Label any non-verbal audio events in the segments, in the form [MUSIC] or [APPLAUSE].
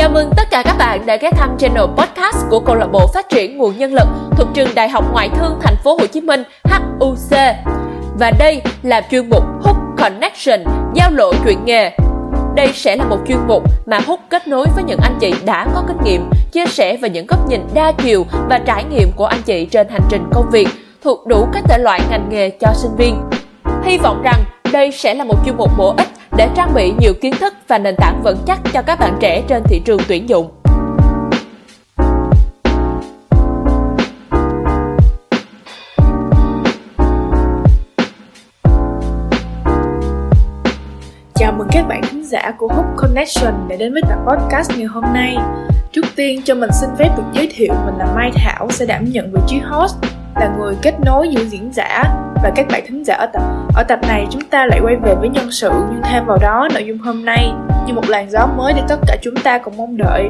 Chào mừng tất cả các bạn đã ghé thăm channel podcast của câu lạc bộ phát triển nguồn nhân lực thuộc trường Đại học Ngoại thương Thành phố Hồ Chí Minh HUC. Và đây là chuyên mục Hook Connection, giao lộ chuyện nghề. Đây sẽ là một chuyên mục mà Hook kết nối với những anh chị đã có kinh nghiệm, chia sẻ về những góc nhìn đa chiều và trải nghiệm của anh chị trên hành trình công việc thuộc đủ các thể loại ngành nghề cho sinh viên. Hy vọng rằng đây sẽ là một chuyên mục bổ ích để trang bị nhiều kiến thức và nền tảng vững chắc cho các bạn trẻ trên thị trường tuyển dụng. Chào mừng các bạn khán giả của Hook Connection đã đến với tập podcast ngày hôm nay. Trước tiên, cho mình xin phép được giới thiệu mình là Mai Thảo, sẽ đảm nhận vị trí host là người kết nối giữa diễn giả và các bạn thính giả ở tập. Ở tập này, chúng ta lại quay về với nhân sự, nhưng thêm vào đó, nội dung hôm nay như một làn gió mới để tất cả chúng ta cùng mong đợi.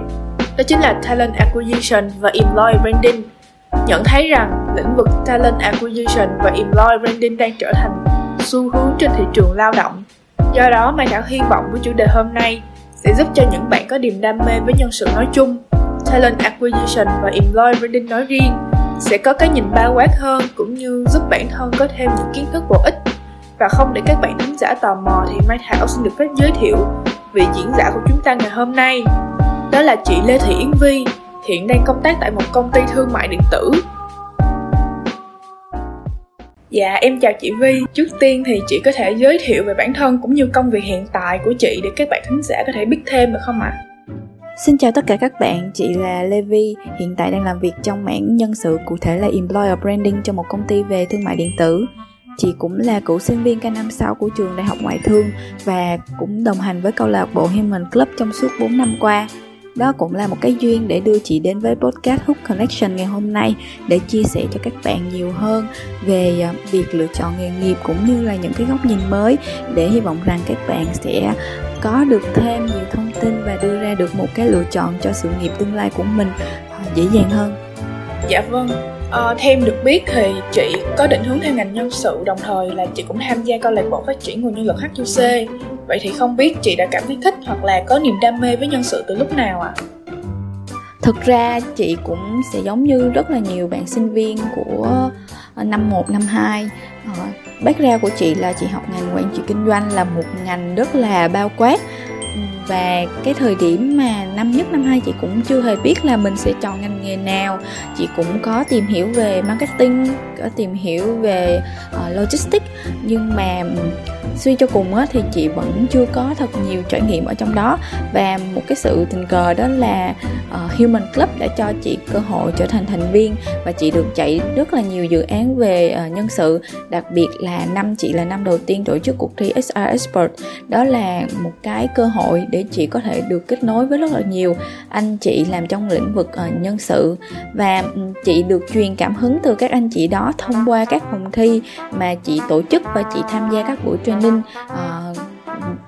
Đó chính là talent acquisition và employee branding. Nhận thấy rằng lĩnh vực talent acquisition và employee branding đang trở thành xu hướng trên thị trường lao động. Do đó mai thảo hy vọng với chủ đề hôm nay sẽ giúp cho những bạn có niềm đam mê với nhân sự nói chung, talent acquisition và employee branding nói riêng sẽ có cái nhìn bao quát hơn cũng như giúp bản thân có thêm những kiến thức bổ ích và không để các bạn thính giả tò mò thì Mai Thảo xin được phép giới thiệu vị diễn giả của chúng ta ngày hôm nay đó là chị Lê Thị Yến Vi, hiện đang công tác tại một công ty thương mại điện tử Dạ em chào chị Vi Trước tiên thì chị có thể giới thiệu về bản thân cũng như công việc hiện tại của chị để các bạn thính giả có thể biết thêm được không ạ? À? Xin chào tất cả các bạn, chị là Levi, hiện tại đang làm việc trong mảng nhân sự, cụ thể là Employer Branding cho một công ty về thương mại điện tử. Chị cũng là cựu sinh viên K56 của trường Đại học Ngoại thương và cũng đồng hành với câu lạc bộ Human Club trong suốt 4 năm qua. Đó cũng là một cái duyên để đưa chị đến với podcast Hook Connection ngày hôm nay để chia sẻ cho các bạn nhiều hơn về ờ, việc lựa chọn nghề nghiệp cũng như là những cái góc nhìn mới để hy vọng rằng các bạn sẽ có được thêm nhiều thông tin và đưa ra được một cái lựa chọn cho sự nghiệp tương lai của mình à, dễ dàng hơn. Dạ vâng, À, theo em được biết thì chị có định hướng theo ngành nhân sự đồng thời là chị cũng tham gia câu lạc bộ phát triển nguồn nhân lực HUC Vậy thì không biết chị đã cảm thấy thích hoặc là có niềm đam mê với nhân sự từ lúc nào ạ? À? Thực ra chị cũng sẽ giống như rất là nhiều bạn sinh viên của năm 1, năm 2 Background của chị là chị học ngành quản trị kinh doanh là một ngành rất là bao quát và cái thời điểm mà năm nhất năm hai chị cũng chưa hề biết là mình sẽ chọn ngành nghề nào. Chị cũng có tìm hiểu về marketing có tìm hiểu về uh, logistics. Nhưng mà suy cho cùng á, thì chị vẫn chưa có thật nhiều trải nghiệm ở trong đó. Và một cái sự tình cờ đó là uh, Human Club đã cho chị cơ hội trở thành thành viên và chị được chạy rất là nhiều dự án về uh, nhân sự. Đặc biệt là năm chị là năm đầu tiên tổ chức cuộc thi HR Expert. Đó là một cái cơ hội để chị có thể được kết nối với rất là nhiều anh chị làm trong lĩnh vực uh, nhân sự. Và ừ, chị được truyền cảm hứng từ các anh chị đó thông qua các phòng thi mà chị tổ chức và chị tham gia các buổi training uh, ờ,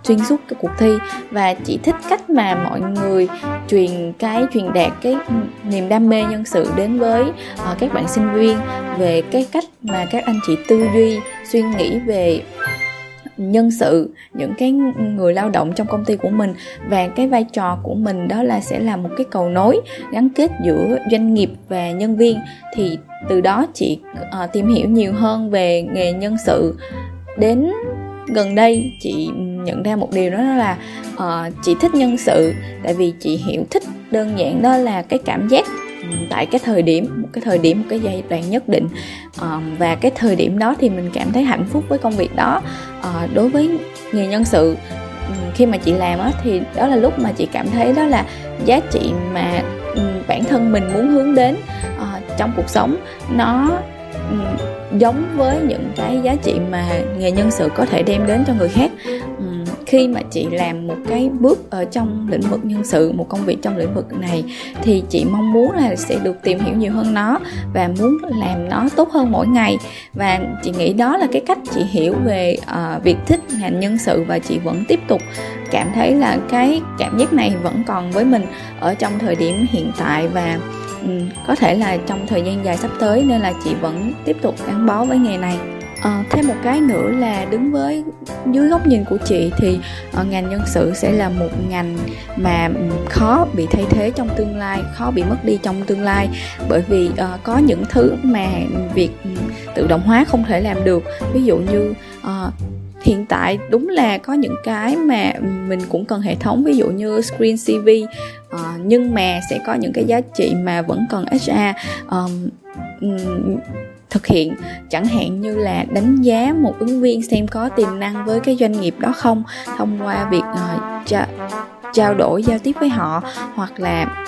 xuyên suốt cái cuộc thi. Và chị thích cách mà mọi người truyền cái truyền đạt cái niềm đam mê nhân sự đến với uh, các bạn sinh viên về cái cách mà các anh chị tư duy suy nghĩ về nhân sự những cái người lao động trong công ty của mình. Và cái vai trò của mình đó là sẽ là một cái cầu nối gắn kết giữa doanh nghiệp và nhân viên. Thì từ đó chị uh, tìm hiểu nhiều hơn về nghề nhân sự đến gần đây chị nhận ra một điều đó là uh, chị thích nhân sự tại vì chị hiểu thích đơn giản đó là cái cảm giác ừ, tại cái thời điểm một cái thời điểm một cái giai đoạn nhất định. Uh, và cái thời điểm đó thì mình cảm thấy hạnh phúc với công việc đó. Uh, đối với nghề nhân sự ừ, khi mà chị làm á thì đó là lúc mà chị cảm thấy đó là giá trị mà ừ, bản thân mình muốn hướng đến uh, trong cuộc sống. Nó giống với những cái giá trị mà nghề nhân sự có thể đem đến cho người khác. Ừ, khi mà chị làm một cái bước ở trong lĩnh vực nhân sự một công việc trong lĩnh vực này thì chị mong muốn là sẽ được tìm hiểu nhiều hơn nó và muốn làm nó tốt hơn mỗi ngày. Và chị nghĩ đó là cái cách chị hiểu về uh, việc thích ngành nhân sự và chị vẫn tiếp tục cảm thấy là cái cảm giác này vẫn còn với mình ở trong thời điểm hiện tại và um, có thể là trong thời gian dài sắp tới nên là chị vẫn tiếp tục gắn bó với nghề này. À, thêm một cái nữa là đứng với dưới góc nhìn của chị thì uh, ngành nhân sự sẽ là một ngành mà ừ, khó bị thay thế trong tương lai khó bị mất đi trong tương lai. Bởi vì uh, có những thứ mà việc ừ, tự động hóa không thể làm được. Ví dụ như uh, hiện tại đúng là có những cái mà mình cũng cần hệ thống ví dụ như screen cv uh, ờ, nhưng mà sẽ có những cái giá trị mà vẫn cần hr um, thực hiện. Chẳng hạn như là đánh giá một ứng viên xem có tiềm năng với cái doanh nghiệp đó không thông qua việc ờ, uh, tra, trao đổi giao tiếp với họ hoặc là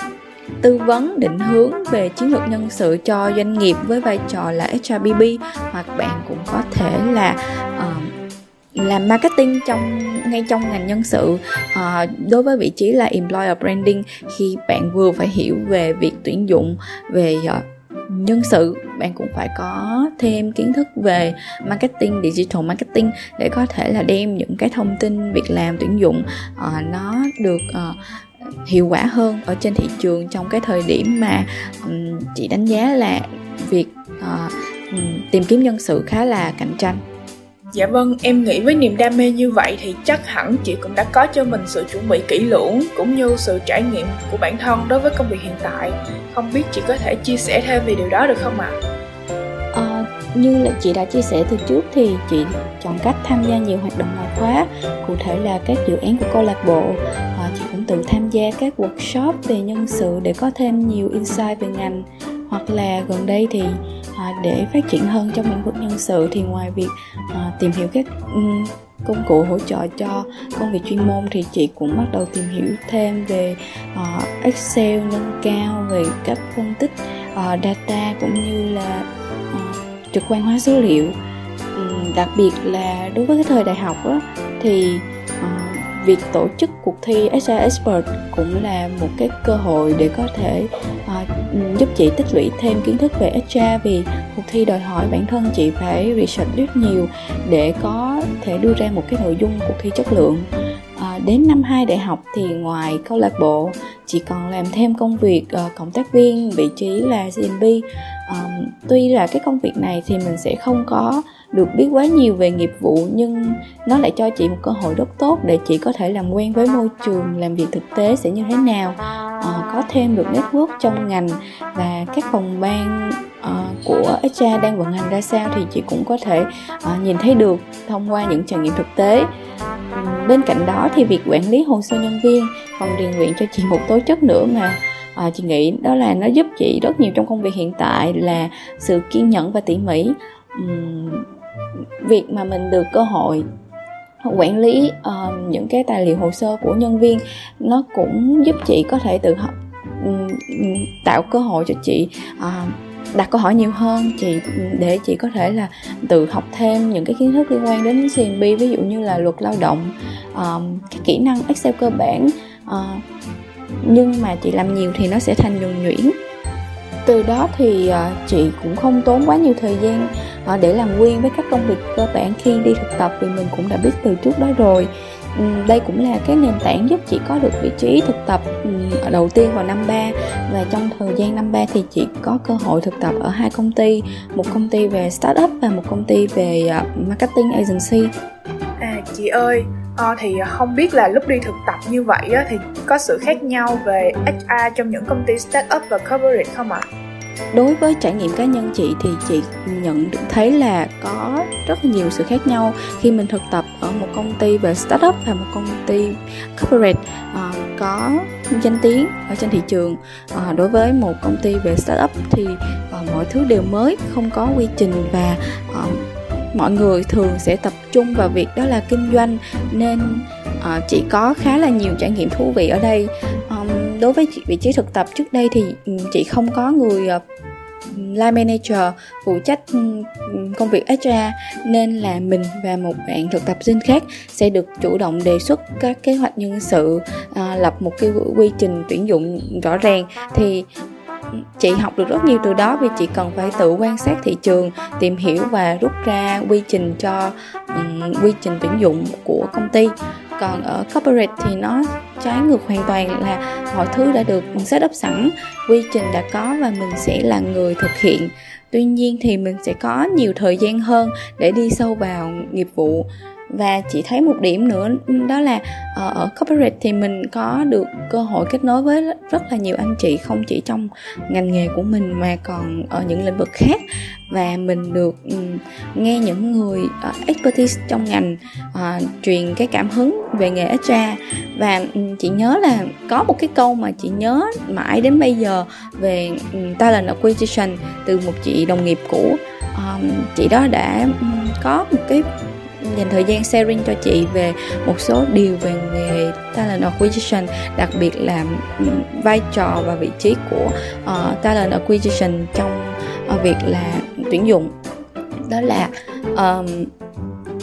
tư vấn định hướng về chiến lược nhân sự cho doanh nghiệp với vai trò là HRBB hoặc bạn cũng có thể là làm marketing trong ngay trong ngành nhân sự. Uh, đối với vị trí là employer branding khi bạn vừa phải hiểu về việc tuyển dụng về uh, nhân sự bạn cũng phải có thêm kiến thức về marketing digital marketing để có thể là đem những cái thông tin việc làm tuyển dụng uh, nó được uh, hiệu quả hơn ở trên thị trường trong cái thời điểm mà um, chị đánh giá là việc uh, tìm kiếm nhân sự khá là cạnh tranh. Dạ vâng, em nghĩ với niềm đam mê như vậy thì chắc hẳn chị cũng đã có cho mình sự chuẩn bị kỹ lưỡng cũng như sự trải nghiệm của bản thân đối với công việc hiện tại. Không biết chị có thể chia sẻ thêm về điều đó được không ạ? À? À, như là chị đã chia sẻ từ trước thì chị chọn cách tham gia nhiều hoạt động ngoại khóa, cụ thể là các dự án của câu lạc bộ. À, chị cũng tự tham gia các workshop về nhân sự để có thêm nhiều insight về ngành hoặc là gần đây thì à, để phát triển hơn trong lĩnh vực nhân sự thì ngoài việc à, tìm hiểu các um, công cụ hỗ trợ cho công việc chuyên môn thì chị cũng bắt đầu tìm hiểu thêm về uh, Excel nâng cao về cách phân tích uh, data cũng như là uh, trực quan hóa số liệu. Um, đặc biệt là đối với cái thời đại học đó, thì uh, việc tổ chức cuộc thi HR Expert cũng là một cái cơ hội để có thể uh, giúp chị tích lũy thêm kiến thức về HR vì cuộc thi đòi hỏi bản thân chị phải research rất nhiều để có thể đưa ra một cái nội dung cuộc thi chất lượng. À, đến năm 2 đại học thì ngoài câu lạc bộ chị còn làm thêm công việc uh, cộng tác viên vị trí là CMB um, tuy là cái công việc này thì mình sẽ không có được biết quá nhiều về nghiệp vụ nhưng nó lại cho chị một cơ hội rất tốt để chị có thể làm quen với môi trường làm việc thực tế sẽ như thế nào à, có thêm được network trong ngành và các phòng ban à, của HR đang vận hành ra sao thì chị cũng có thể à, nhìn thấy được thông qua những trải nghiệm thực tế. Bên cạnh đó thì việc quản lý hồ sơ nhân viên còn rèn luyện cho chị một tố chất nữa mà à, chị nghĩ đó là nó giúp chị rất nhiều trong công việc hiện tại là sự kiên nhẫn và tỉ mỉ. Uhm, việc mà mình được cơ hội quản lý uh, những cái tài liệu hồ sơ của nhân viên nó cũng giúp chị có thể tự học um, tạo cơ hội cho chị uh, đặt câu hỏi nhiều hơn. Chị để chị có thể là tự học thêm những cái kiến thức liên quan đến CNB ví dụ như là luật lao động um, các kỹ năng Excel cơ bản uh, nhưng mà chị làm nhiều thì nó sẽ thành nhuần nhuyễn. Từ đó thì uh, chị cũng không tốn quá nhiều thời gian à, để làm quen với các công việc cơ bản khi đi thực tập vì mình cũng đã biết từ trước đó rồi ừ, đây cũng là cái nền tảng giúp chị có được vị trí thực tập ừ, đầu tiên vào năm 3 và trong thời gian năm 3 thì chị có cơ hội thực tập ở hai công ty một công ty về startup và một công ty về ờ, marketing agency à chị ơi À, thì không biết là lúc đi thực tập như vậy á, thì có sự khác nhau về HR trong những công ty startup và corporate không ạ? À? Đối với trải nghiệm cá nhân chị thì chị nhận được thấy là có rất nhiều sự khác nhau khi mình thực tập ở một công ty về startup và một công ty corporate uh, có danh tiếng ở trên thị trường. Uh, đối với một công ty về startup thì uh, mọi thứ đều mới không có quy trình và uh, mọi người thường sẽ tập trung vào việc đó là kinh doanh. Nên uh, chị có khá là nhiều trải nghiệm thú vị ở đây đối với vị trí thực tập trước đây thì ừ, chị không có người ờ, line manager phụ trách ừ, công việc HR nên là mình và một bạn thực tập sinh khác sẽ được chủ động đề xuất các kế hoạch nhân sự à, lập một cái quy trình tuyển dụng rõ ràng. Thì ừ, chị học được rất nhiều từ đó vì chị cần phải tự quan sát thị trường tìm hiểu và rút ra quy trình cho um, quy trình tuyển dụng của công ty còn ở corporate thì nó trái ngược hoàn toàn là mọi thứ đã được set up sẵn, quy trình đã có và mình sẽ là người thực hiện. Tuy nhiên thì mình sẽ có nhiều thời gian hơn để đi sâu vào nghiệp vụ và chỉ thấy một điểm nữa đó là ờ, ở corporate thì mình có được cơ hội kết nối với rất là nhiều anh chị không chỉ trong ngành nghề của mình mà còn ở những lĩnh vực khác. Và mình được ừ, nghe những người ờ, expertise trong ngành uh, truyền cái cảm hứng về nghề extra và ừ, chị nhớ là có một cái câu mà chị nhớ mãi đến bây giờ về ừ, talent acquisition từ một chị đồng nghiệp cũ. Um, chị đó đã có một cái dành thời gian sharing cho chị về một số điều về nghề talent acquisition đặc biệt là ừ, vai trò và vị trí của uh, talent acquisition trong uh, việc là tuyển dụng. Đó là um,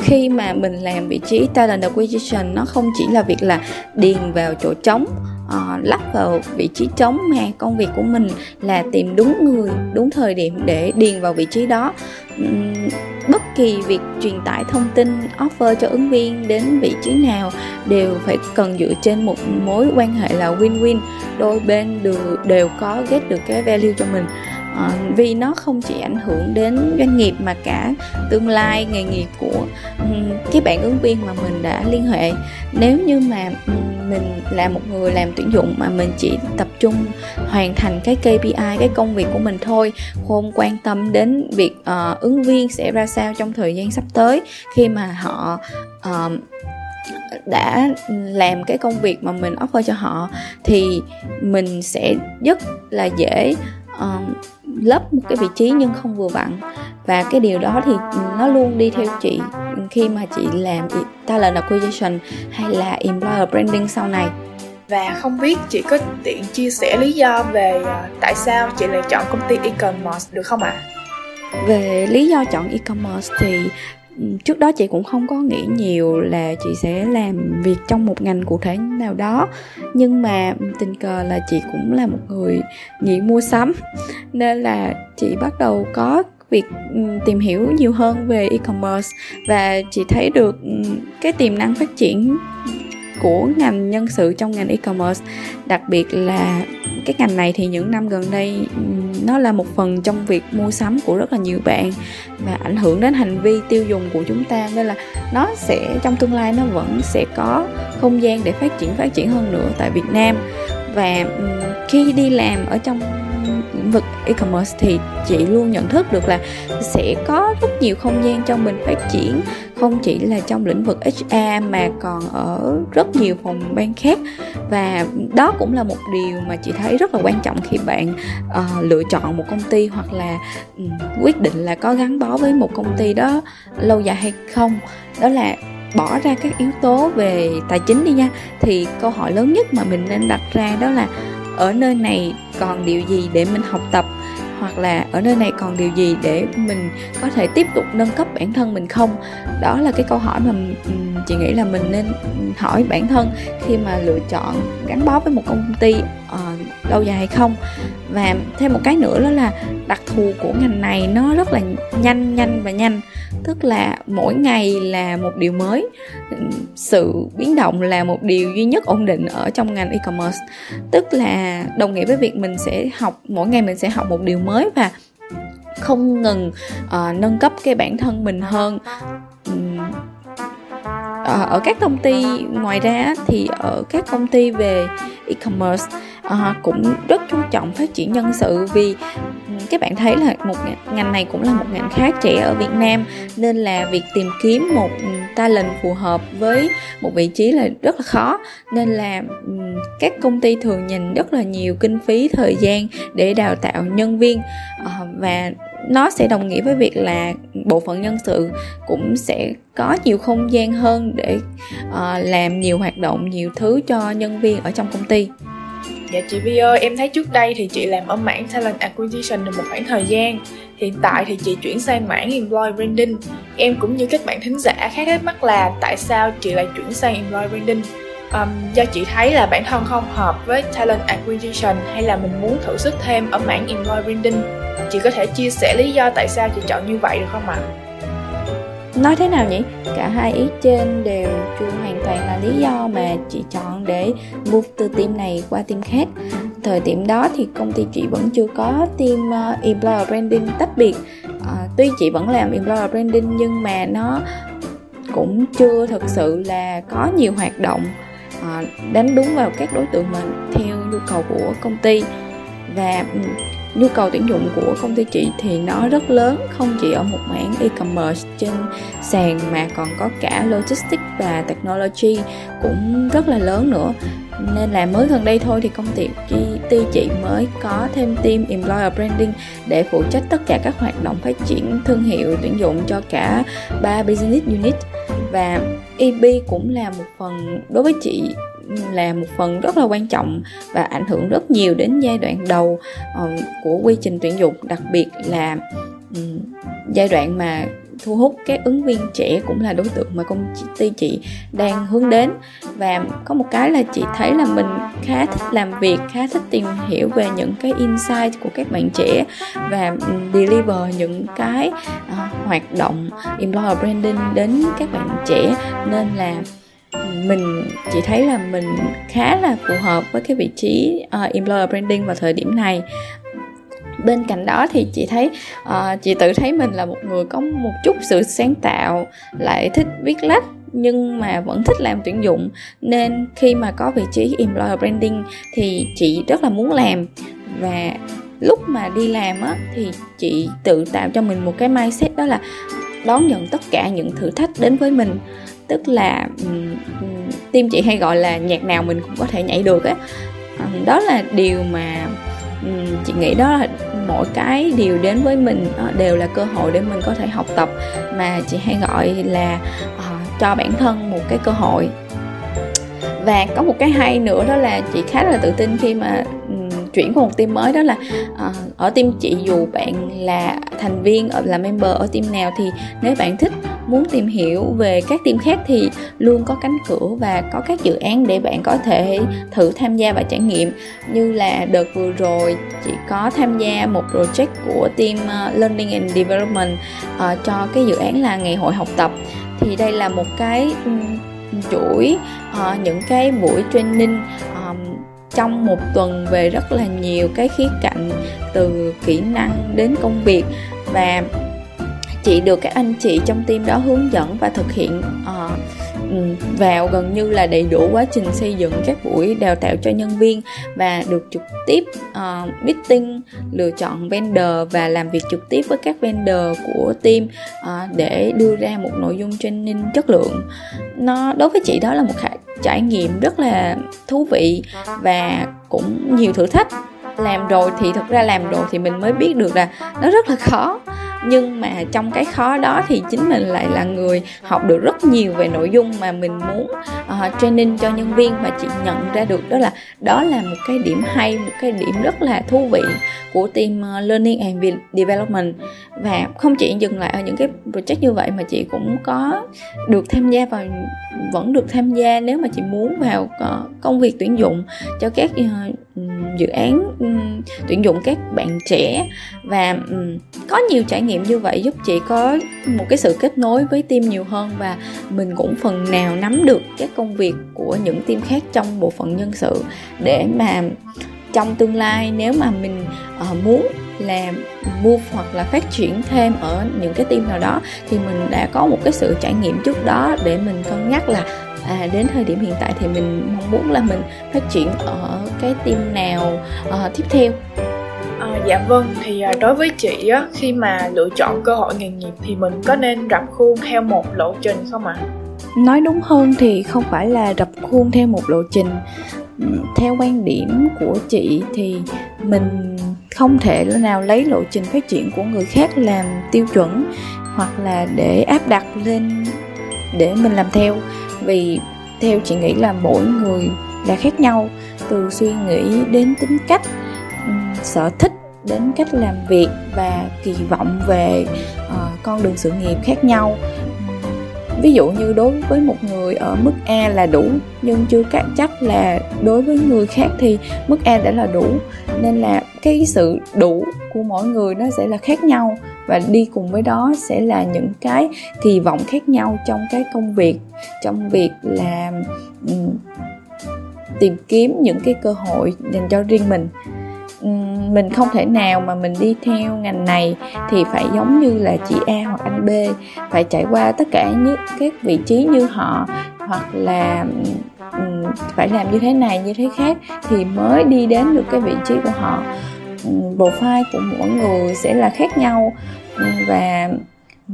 khi mà mình làm vị trí talent acquisition nó không chỉ là việc là điền vào chỗ trống uh, lắp vào vị trí trống mà công việc của mình là tìm đúng người đúng thời điểm để điền vào vị trí đó. Um, bất kỳ việc truyền tải thông tin offer cho ứng viên đến vị trí nào đều phải cần dựa trên một mối quan hệ là win-win. Đôi bên đều đều có get được cái value cho mình à, vì nó không chỉ ảnh hưởng đến doanh nghiệp mà cả tương lai nghề nghiệp của um, cái bạn ứng viên mà mình đã liên hệ. Nếu như mà um, mình là một người làm tuyển dụng mà mình chỉ tập trung hoàn thành cái KPI cái công việc của mình thôi không quan tâm đến việc uh, ứng viên sẽ ra sao trong thời gian sắp tới khi mà họ uh, đã làm cái công việc mà mình offer cho họ thì mình sẽ rất là dễ uh, lấp một cái vị trí nhưng không vừa vặn và cái điều đó thì nó luôn đi theo chị khi mà chị làm talent acquisition hay là employer branding sau này và không biết chị có tiện chia sẻ lý do về à, tại sao chị lại chọn công ty e-commerce được không ạ? À? Về lý do chọn e-commerce thì trước đó chị cũng không có nghĩ nhiều là chị sẽ làm việc trong một ngành cụ thể nào đó. Nhưng mà tình cờ là chị cũng là một người nghiện mua sắm. Nên là chị bắt đầu có việc ừ, tìm hiểu nhiều hơn về e-commerce. Và chị thấy được ừ, cái tiềm năng phát triển của ngành nhân sự trong ngành e-commerce. Đặc biệt là cái ngành này thì những năm gần đây nó là một phần trong việc mua sắm của rất là nhiều bạn và ảnh hưởng đến hành vi tiêu dùng của chúng ta. Nên là nó sẽ, trong tương lai nó vẫn sẽ có không gian để phát triển phát triển hơn nữa tại Việt Nam. Và khi đi làm ở trong vực e-commerce thì chị luôn nhận thức được là sẽ có rất nhiều không gian cho mình phát triển không chỉ là trong lĩnh vực HR mà còn ở rất nhiều phòng ban khác. Và đó cũng là một điều mà chị thấy rất là quan trọng khi bạn uh, lựa chọn một công ty hoặc là um, quyết định là có gắn bó với một công ty đó lâu dài hay không. Đó là bỏ ra các yếu tố về tài chính đi nha. Thì câu hỏi lớn nhất mà mình nên đặt ra đó là ở nơi này còn điều gì để mình học tập? Hoặc là ở nơi này còn điều gì để mình có thể tiếp tục nâng cấp bản thân mình không? Đó là cái câu hỏi mà chị nghĩ là mình nên hỏi bản thân khi mà lựa chọn gắn bó với một công ty uh, lâu dài hay không. Và thêm một cái nữa đó là đặc thù của ngành này nó rất là nhanh nhanh và nhanh. Tức là mỗi ngày là một điều mới. Sự biến động là một điều duy nhất ổn định ở trong ngành e-commerce. Tức là đồng nghĩa với việc mình sẽ học mỗi ngày mình sẽ học một điều mới và không ngừng uh, nâng cấp cái bản thân mình hơn. Ờ, ở các công ty ngoài ra thì ở các công ty về e-commerce uh, cũng rất chú trọng phát triển nhân sự vì các bạn thấy là một ngành này cũng là một ngành khá trẻ ở Việt Nam nên là việc tìm kiếm một talent phù hợp với một vị trí là rất là khó. Nên là các công ty thường nhìn rất là nhiều kinh phí thời gian để đào tạo nhân viên ờ, và nó sẽ đồng nghĩa với việc là bộ phận nhân sự cũng sẽ có nhiều không gian hơn để uh, làm nhiều hoạt động nhiều thứ cho nhân viên ở trong công ty. Dạ chị Vi ơi, em thấy trước đây thì chị làm ở mảng Talent Acquisition được một khoảng thời gian. Hiện tại thì chị chuyển sang mảng Employee Branding. Em cũng như các bạn thính giả khá thắc mắc là tại sao chị lại chuyển sang Employee Branding? Um, Do chị thấy là bản thân không hợp với Talent Acquisition hay là mình muốn thử sức thêm ở mảng Employee Branding Chị có thể chia sẻ lý do tại sao chị chọn như vậy được không ạ? À? nói thế nào nhỉ cả hai ý trên đều chưa hoàn toàn là lý do mà chị chọn để move từ team này qua team khác thời điểm đó thì công ty chị vẫn chưa có team ờ, uh, employer branding tách biệt uh, tuy chị vẫn làm employer branding nhưng mà nó cũng chưa thực sự là có nhiều hoạt động À, đánh đúng vào các đối tượng mình theo nhu cầu của công ty. Và ừ, nhu cầu tuyển dụng của công ty chị thì nó rất lớn, không chỉ ở một mảng e-commerce trên sàn mà còn có cả logistics và technology cũng rất là lớn nữa nên là mới gần đây thôi thì công ty ty chị mới có thêm team employer branding để phụ trách tất cả các hoạt động phát triển thương hiệu, tuyển dụng cho cả ba business unit. Và EB cũng là một phần, đối với chị là một phần rất là quan trọng và ảnh hưởng rất nhiều đến giai đoạn đầu ờ, của quy trình tuyển dụng, đặc biệt là giai đoạn mà thu hút các ứng viên trẻ cũng là đối tượng mà công ty chị đang hướng đến. Và có một cái là chị thấy là mình khá thích làm việc khá thích tìm hiểu về những cái insight của các bạn trẻ và ừ, deliver những cái uh, hoạt động employer branding đến các bạn trẻ. Nên là mình chỉ thấy là mình khá là phù hợp với cái vị trí uh, employer branding vào thời điểm này bên cạnh đó thì chị thấy uh, chị tự thấy mình là một người có một chút sự sáng tạo lại thích viết lách nhưng mà vẫn thích làm tuyển dụng. Nên khi mà có vị trí employer branding thì chị rất là muốn làm. Và lúc mà đi làm á thì chị tự tạo cho mình một cái mindset đó là đón nhận tất cả những thử thách đến với mình. Tức là um, team chị hay gọi là nhạc nào mình cũng có thể nhảy được á. Ờ, đó là điều mà chị nghĩ đó là mỗi cái điều đến với mình ờ, đều là cơ hội để mình có thể học tập. Mà chị hay gọi là uh, cho bản thân một cái cơ hội. Và có một cái hay nữa đó là chị khá là tự tin khi mà chuyển qua một team mới đó là uh, ở team chị dù bạn là thành viên ờ, là member ở team nào thì nếu bạn thích muốn tìm hiểu về các team khác thì luôn có cánh cửa và có các dự án để bạn có thể thử tham gia và trải nghiệm. Như là đợt vừa rồi chị có tham gia một project của team uh, learning and development uh, cho cái dự án là ngày hội học tập. Thì đây là một cái um, chuỗi uh, những cái buổi training trong một tuần về rất là nhiều cái khía cạnh từ kỹ năng đến công việc. Và chị được các anh chị trong team đó hướng dẫn và thực hiện uh, vào gần như là đầy đủ quá trình xây dựng các buổi đào tạo cho nhân viên và được trực tiếp uh, meeting lựa chọn vendor và làm việc trực tiếp với các vendor của team uh, để đưa ra một nội dung training chất lượng. Nó đối với chị đó là một trải nghiệm rất là thú vị và cũng nhiều thử thách. Làm rồi thì thực ra làm rồi thì mình mới biết được là nó rất là khó nhưng mà trong cái khó đó thì chính mình lại là người học được rất nhiều về nội dung mà mình muốn. Ờ, uh, training cho nhân viên và chị nhận ra được đó là đó là một cái điểm hay một cái điểm rất là thú vị của team ờ, learning and development. Và không chỉ dừng lại ở những cái project như vậy mà chị cũng có được tham gia vào vẫn được tham gia nếu mà chị muốn vào ờ, công việc tuyển dụng cho các dự án um, tuyển dụng các bạn trẻ. Và um, có nhiều trải nghiệm như vậy giúp chị có một cái sự kết nối với team nhiều hơn và mình cũng phần nào nắm được các công việc của những team khác trong bộ phận nhân sự để mà trong tương lai nếu mà mình uh, muốn làm move hoặc là phát triển thêm ở những cái team nào đó thì mình đã có một cái sự trải nghiệm trước đó để mình cân nhắc là à đến thời điểm hiện tại thì mình mong muốn là mình phát triển ở cái team nào uh, tiếp theo À, dạ vâng thì à, đối với chị á khi mà lựa chọn cơ hội nghề nghiệp thì mình có nên rập khuôn theo một lộ trình không ạ? À? Nói đúng hơn thì không phải là rập khuôn theo một lộ trình theo quan điểm của chị thì mình không thể nào lấy lộ trình phát triển của người khác làm tiêu chuẩn hoặc là để áp đặt lên để mình làm theo vì theo chị nghĩ là mỗi người là khác nhau từ suy nghĩ đến tính cách sở thích đến cách làm việc và kỳ vọng về uh, con đường sự nghiệp khác nhau. Ví dụ như đối với một người ở mức A là đủ nhưng chưa chắc là đối với người khác thì mức A đã là đủ. Nên là cái sự đủ của mỗi người nó sẽ là khác nhau và đi cùng với đó sẽ là những cái kỳ vọng khác nhau trong cái công việc trong việc là um, tìm kiếm những cái cơ hội dành cho riêng mình. Mình không thể nào mà mình đi theo ngành này thì phải giống như là chị A hoặc anh B phải trải qua tất cả những các vị trí như họ hoặc là phải làm như thế này như thế khác thì mới đi đến được cái vị trí của họ profile của mỗi người sẽ là khác nhau. Và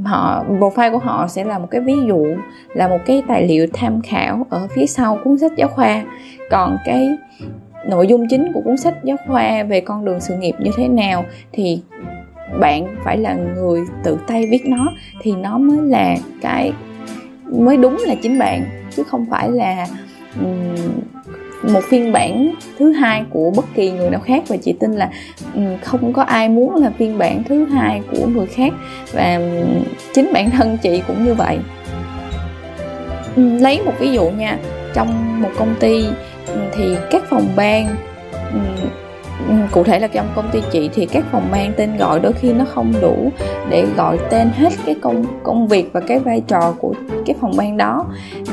họ profile của họ sẽ là một cái ví dụ, là một cái tài liệu tham khảo ở phía sau cuốn sách giáo khoa. Còn cái nội dung chính của cuốn sách giáo khoa về con đường sự nghiệp như thế nào thì bạn phải là người tự tay viết nó, thì nó mới là cái, mới đúng là chính bạn, chứ không phải là một phiên bản thứ hai của bất kỳ người nào khác và chị tin là ừ, không có ai muốn là phiên bản thứ hai của người khác. Và ừ, chính bản thân chị cũng như vậy. Ừ, lấy một ví dụ nha. Trong một công ty thì các phòng ban Ừ, cụ thể là trong công ty chị thì các phòng ban tên gọi đôi khi nó không đủ để gọi tên hết cái công công việc và cái vai trò của cái phòng ban đó.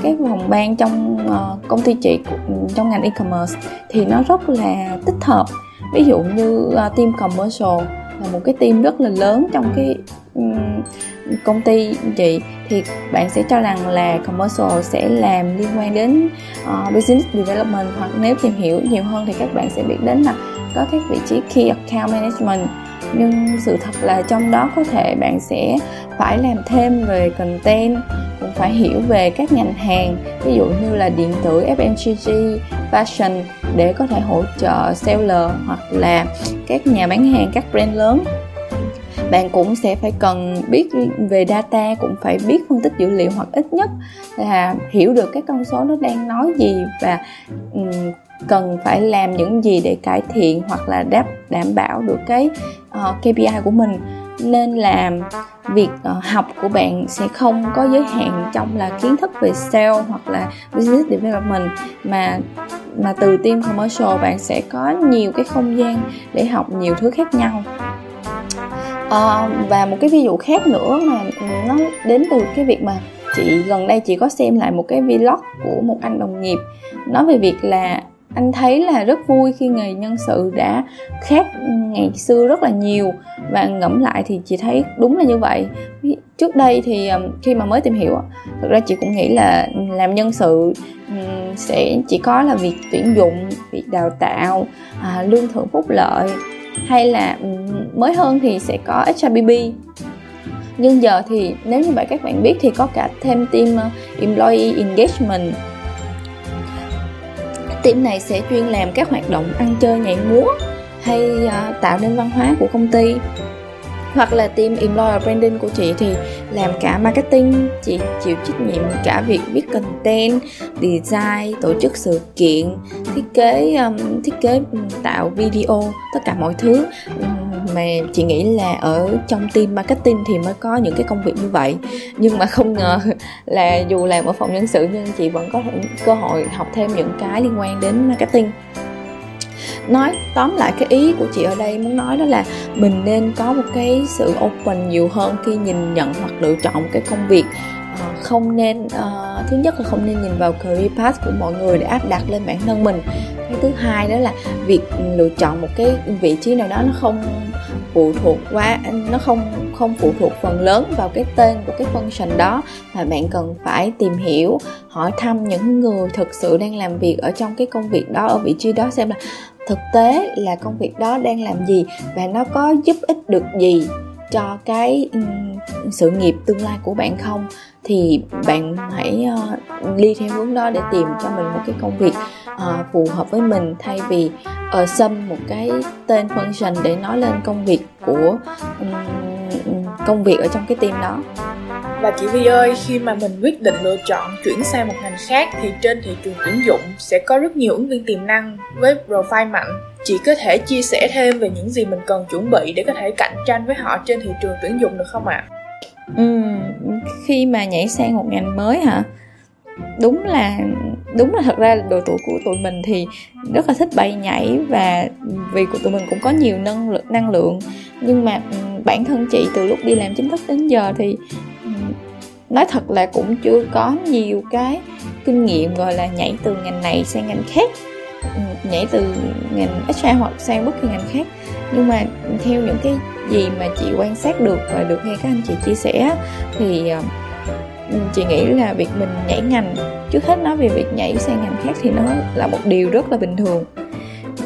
Các phòng ban trong uh, công ty chị ừ, trong ngành e-commerce thì nó rất là tích hợp. Ví dụ như uh, team commercial là một cái team rất là lớn trong cái um, công ty chị thì bạn sẽ cho rằng là commercial sẽ làm liên quan đến uh, business development hoặc nếu tìm hiểu nhiều hơn thì các bạn sẽ biết đến là có các vị trí key account management nhưng sự thật là trong đó có thể bạn sẽ phải làm thêm về content cũng phải hiểu về các ngành hàng ví dụ như là điện tử FMCG fashion để có thể hỗ trợ seller hoặc là các nhà bán hàng các brand lớn. Bạn cũng sẽ phải cần biết về data cũng phải biết phân tích dữ liệu hoặc ít nhất là hiểu được các con số nó đang nói gì và um, cần phải làm những gì để cải thiện hoặc là đáp đảm bảo được cái ờ, uh, KPI của mình. Nên là việc uh, học của bạn sẽ không có giới hạn trong là kiến thức về sale hoặc là business development mà mà từ team commercial bạn sẽ có nhiều cái không gian để học nhiều thứ khác nhau. À, và một cái ví dụ khác nữa mà nó đến từ cái việc mà chị gần đây chị có xem lại một cái vlog của một anh đồng nghiệp nói về việc là anh thấy là rất vui khi nghề nhân sự đã khác ngày xưa rất là nhiều. Và ngẫm lại thì chị thấy đúng là như vậy. Trước đây thì khi mà mới tìm hiểu thực ra chị cũng nghĩ là làm nhân sự sẽ chỉ có là việc tuyển dụng, việc đào tạo à, lương thưởng phúc lợi, hay là mới hơn thì sẽ có HRBB nhưng giờ thì nếu như vậy các bạn biết thì có cả thêm team employee engagement team này sẽ chuyên làm các hoạt động ăn chơi nhảy múa hay uh, tạo nên văn hóa của công ty. Hoặc là team employer branding của chị thì làm cả marketing chị chịu trách nhiệm cả việc viết content design tổ chức sự kiện thiết kế um, thiết kế tạo video tất cả mọi thứ mà chị nghĩ là ở trong team marketing thì mới có những cái công việc như vậy. Nhưng mà không ngờ [LAUGHS] là dù làm ở phòng nhân sự nhưng chị vẫn có cơ hội học thêm những cái liên quan đến marketing. Nói tóm lại cái ý của chị ở đây muốn nói đó là mình nên có một cái sự open nhiều hơn khi nhìn nhận hoặc lựa chọn một cái công việc. Ờ, không nên uh, thứ nhất là không nên nhìn vào career path của mọi người để áp đặt lên bản thân mình. Cái thứ hai đó là việc lựa chọn một cái vị trí nào đó nó không phụ thuộc quá nó không không phụ thuộc phần lớn vào cái tên của cái function đó mà bạn cần phải tìm hiểu hỏi thăm những người thực sự đang làm việc ở trong cái công việc đó ở vị trí đó xem là thực tế là công việc đó đang làm gì và nó có giúp ích được gì cho cái sự nghiệp tương lai của bạn không thì bạn hãy uh, đi theo hướng đó để tìm cho mình một cái công việc uh, phù hợp với mình thay vì uh, xâm một cái tên function để nói lên công việc của um, công việc ở trong cái team đó và chị Vi ơi, khi mà mình quyết định lựa chọn chuyển sang một ngành khác thì trên thị trường tuyển dụng sẽ có rất nhiều ứng viên tiềm năng với profile mạnh. Chị có thể chia sẻ thêm về những gì mình cần chuẩn bị để có thể cạnh tranh với họ trên thị trường tuyển dụng được không ạ? À? Ừ, khi mà nhảy sang một ngành mới hả? đúng là đúng là thật ra độ tuổi của tụi mình thì rất là thích bay nhảy và vì của tụi mình cũng có nhiều năng lực năng lượng nhưng mà ừ, bản thân chị từ lúc đi làm chính thức đến giờ thì ừ, nói thật là cũng chưa có nhiều cái kinh nghiệm gọi là nhảy từ ngành này sang ngành khác nhảy từ ngành HR hoặc sang bất kỳ ngành khác. Nhưng mà theo những cái gì mà chị quan sát được và được nghe các anh chị chia sẻ thì ờ, chị nghĩ là việc mình nhảy ngành, trước hết nói về việc nhảy sang ngành khác thì nó là một điều rất là bình thường.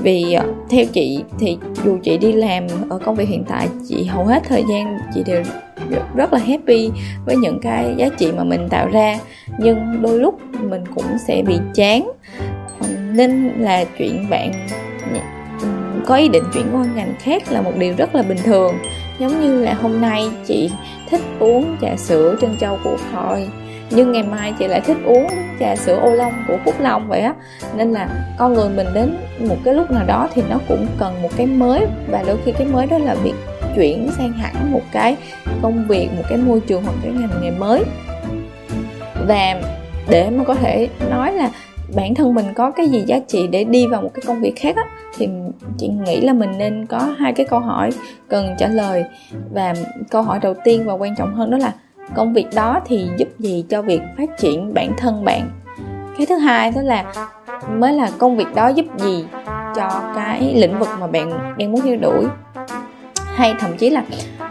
Vì ờ, theo chị thì dù chị đi làm ở công việc hiện tại, chị hầu hết thời gian chị đều rất là happy với những cái giá trị mà mình tạo ra. Nhưng đôi lúc mình cũng sẽ bị chán nên là chuyện bạn có ý định chuyển qua ngành khác là một điều rất là bình thường. Giống như là hôm nay chị thích uống trà sữa trân châu của thôi nhưng ngày mai chị lại thích uống trà sữa ô long của phúc long vậy á. Nên là con người mình đến một cái lúc nào đó thì nó cũng cần một cái mới, và đôi khi cái mới đó là việc chuyển sang hẳn một cái công việc, một cái môi trường hoặc cái ngành nghề mới. Và để mà có thể nói là bản thân mình có cái gì giá trị để đi vào một cái công việc khác á, thì chị nghĩ là mình nên có hai cái câu hỏi cần trả lời. Và câu hỏi đầu tiên và quan trọng hơn đó là công việc đó thì giúp gì cho việc phát triển bản thân bạn? Cái thứ hai đó là, mới là công việc đó giúp gì cho cái lĩnh vực mà bạn đang muốn theo đuổi? Hay thậm chí là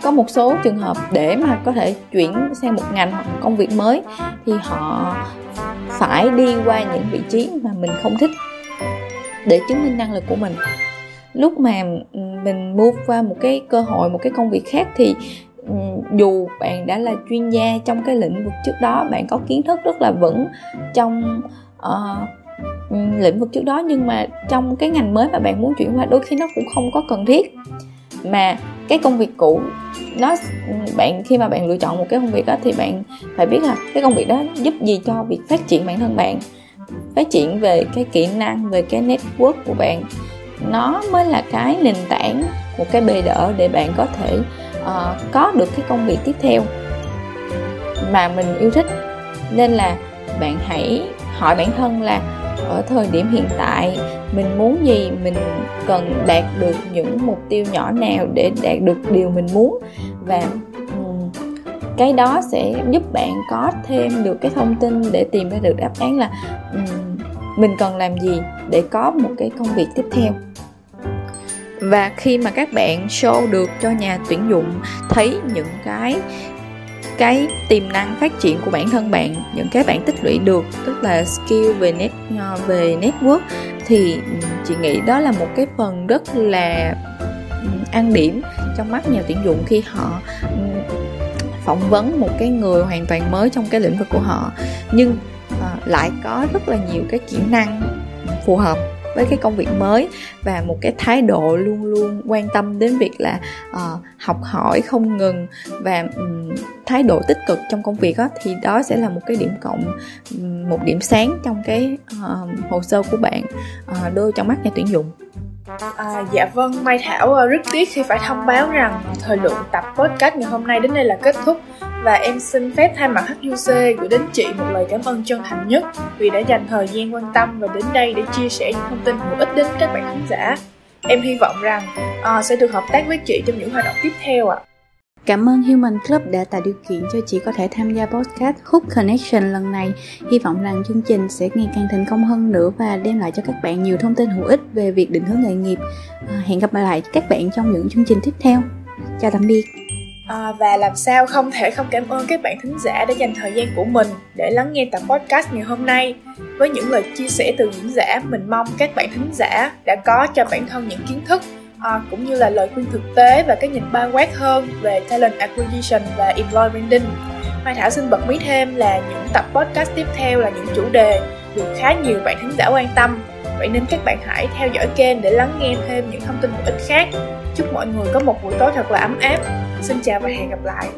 có một số trường hợp để mà có thể chuyển sang một ngành hoặc một công việc mới thì họ phải đi qua những vị trí mà mình không thích để chứng minh năng lực của mình. Lúc mà mình move qua một cái cơ hội một cái công việc khác thì dù bạn đã là chuyên gia trong cái lĩnh vực trước đó bạn có kiến thức rất là vững trong uh, lĩnh vực trước đó nhưng mà trong cái ngành mới mà bạn muốn chuyển qua đôi khi nó cũng không có cần thiết mà cái công việc cũ nó bạn khi mà bạn lựa chọn một cái công việc đó thì bạn phải biết là cái công việc đó giúp gì cho việc phát triển bản thân bạn. Phát triển về cái kỹ năng về cái network của bạn. Nó mới là cái nền tảng một cái bề đỡ để bạn có thể uh, có được cái công việc tiếp theo mà mình yêu thích. Nên là bạn hãy hỏi bản thân là ở thời điểm hiện tại. Mình muốn gì, mình cần đạt được những mục tiêu nhỏ nào để đạt được điều mình muốn. Và cái đó sẽ giúp bạn có thêm được cái thông tin để tìm ra được đáp án là mình cần làm gì để có một cái công việc tiếp theo. Và khi mà các bạn show được cho nhà tuyển dụng thấy những cái cái tiềm năng phát triển của bản thân bạn, những cái bạn tích lũy được, tức là skill về net ờ, về network, thì ừ, chị nghĩ đó là một cái phần rất là ừ, ăn điểm trong mắt nhà tuyển dụng khi họ ừ, phỏng vấn một cái người hoàn toàn mới trong cái lĩnh vực của họ. Nhưng ờ, lại có rất là nhiều cái kỹ năng phù hợp với cái công việc mới và một cái thái độ luôn luôn quan tâm đến việc là uh, học hỏi không ngừng và um, thái độ tích cực trong công việc đó, thì đó sẽ là một cái điểm cộng um, một điểm sáng trong cái uh, hồ sơ của bạn ờ, uh, đưa trong mắt nhà tuyển dụng. À, dạ vâng, Mai Thảo à, rất tiếc khi phải thông báo rằng thời lượng tập podcast ngày hôm nay đến đây là kết thúc và em xin phép thay mặt HUC gửi đến chị một lời cảm ơn chân thành nhất vì đã dành thời gian quan tâm và đến đây để chia sẻ những thông tin hữu ích đến các bạn khán giả. Em hy vọng rằng uh, sẽ được hợp tác với chị trong những hoạt động tiếp theo ạ. À. Cảm ơn Human Club đã tạo điều kiện cho chị có thể tham gia podcast Hook Connection lần này. Hy vọng rằng chương trình sẽ ngày càng thành công hơn nữa và đem lại cho các bạn nhiều thông tin hữu ích về việc định hướng nghề nghiệp. À, hẹn gặp lại các bạn trong những chương trình tiếp theo. Chào tạm biệt. À, và làm sao không thể không cảm ơn các bạn thính giả đã dành thời gian của mình để lắng nghe tập podcast ngày hôm nay. Với những lời chia sẻ từ diễn giả, mình mong các bạn thính giả đã có cho bản thân những kiến thức à, cũng như là lời khuyên thực tế và cái nhìn bao quát hơn về talent acquisition và employee branding. Mai Thảo xin bật mí thêm là những tập podcast tiếp theo là những chủ đề được khá nhiều bạn thính giả quan tâm. Vậy nên các bạn hãy theo dõi kênh để lắng nghe thêm những thông tin hữu ích khác. Chúc mọi người có một buổi tối thật là ấm áp. Xin chào và hẹn gặp lại.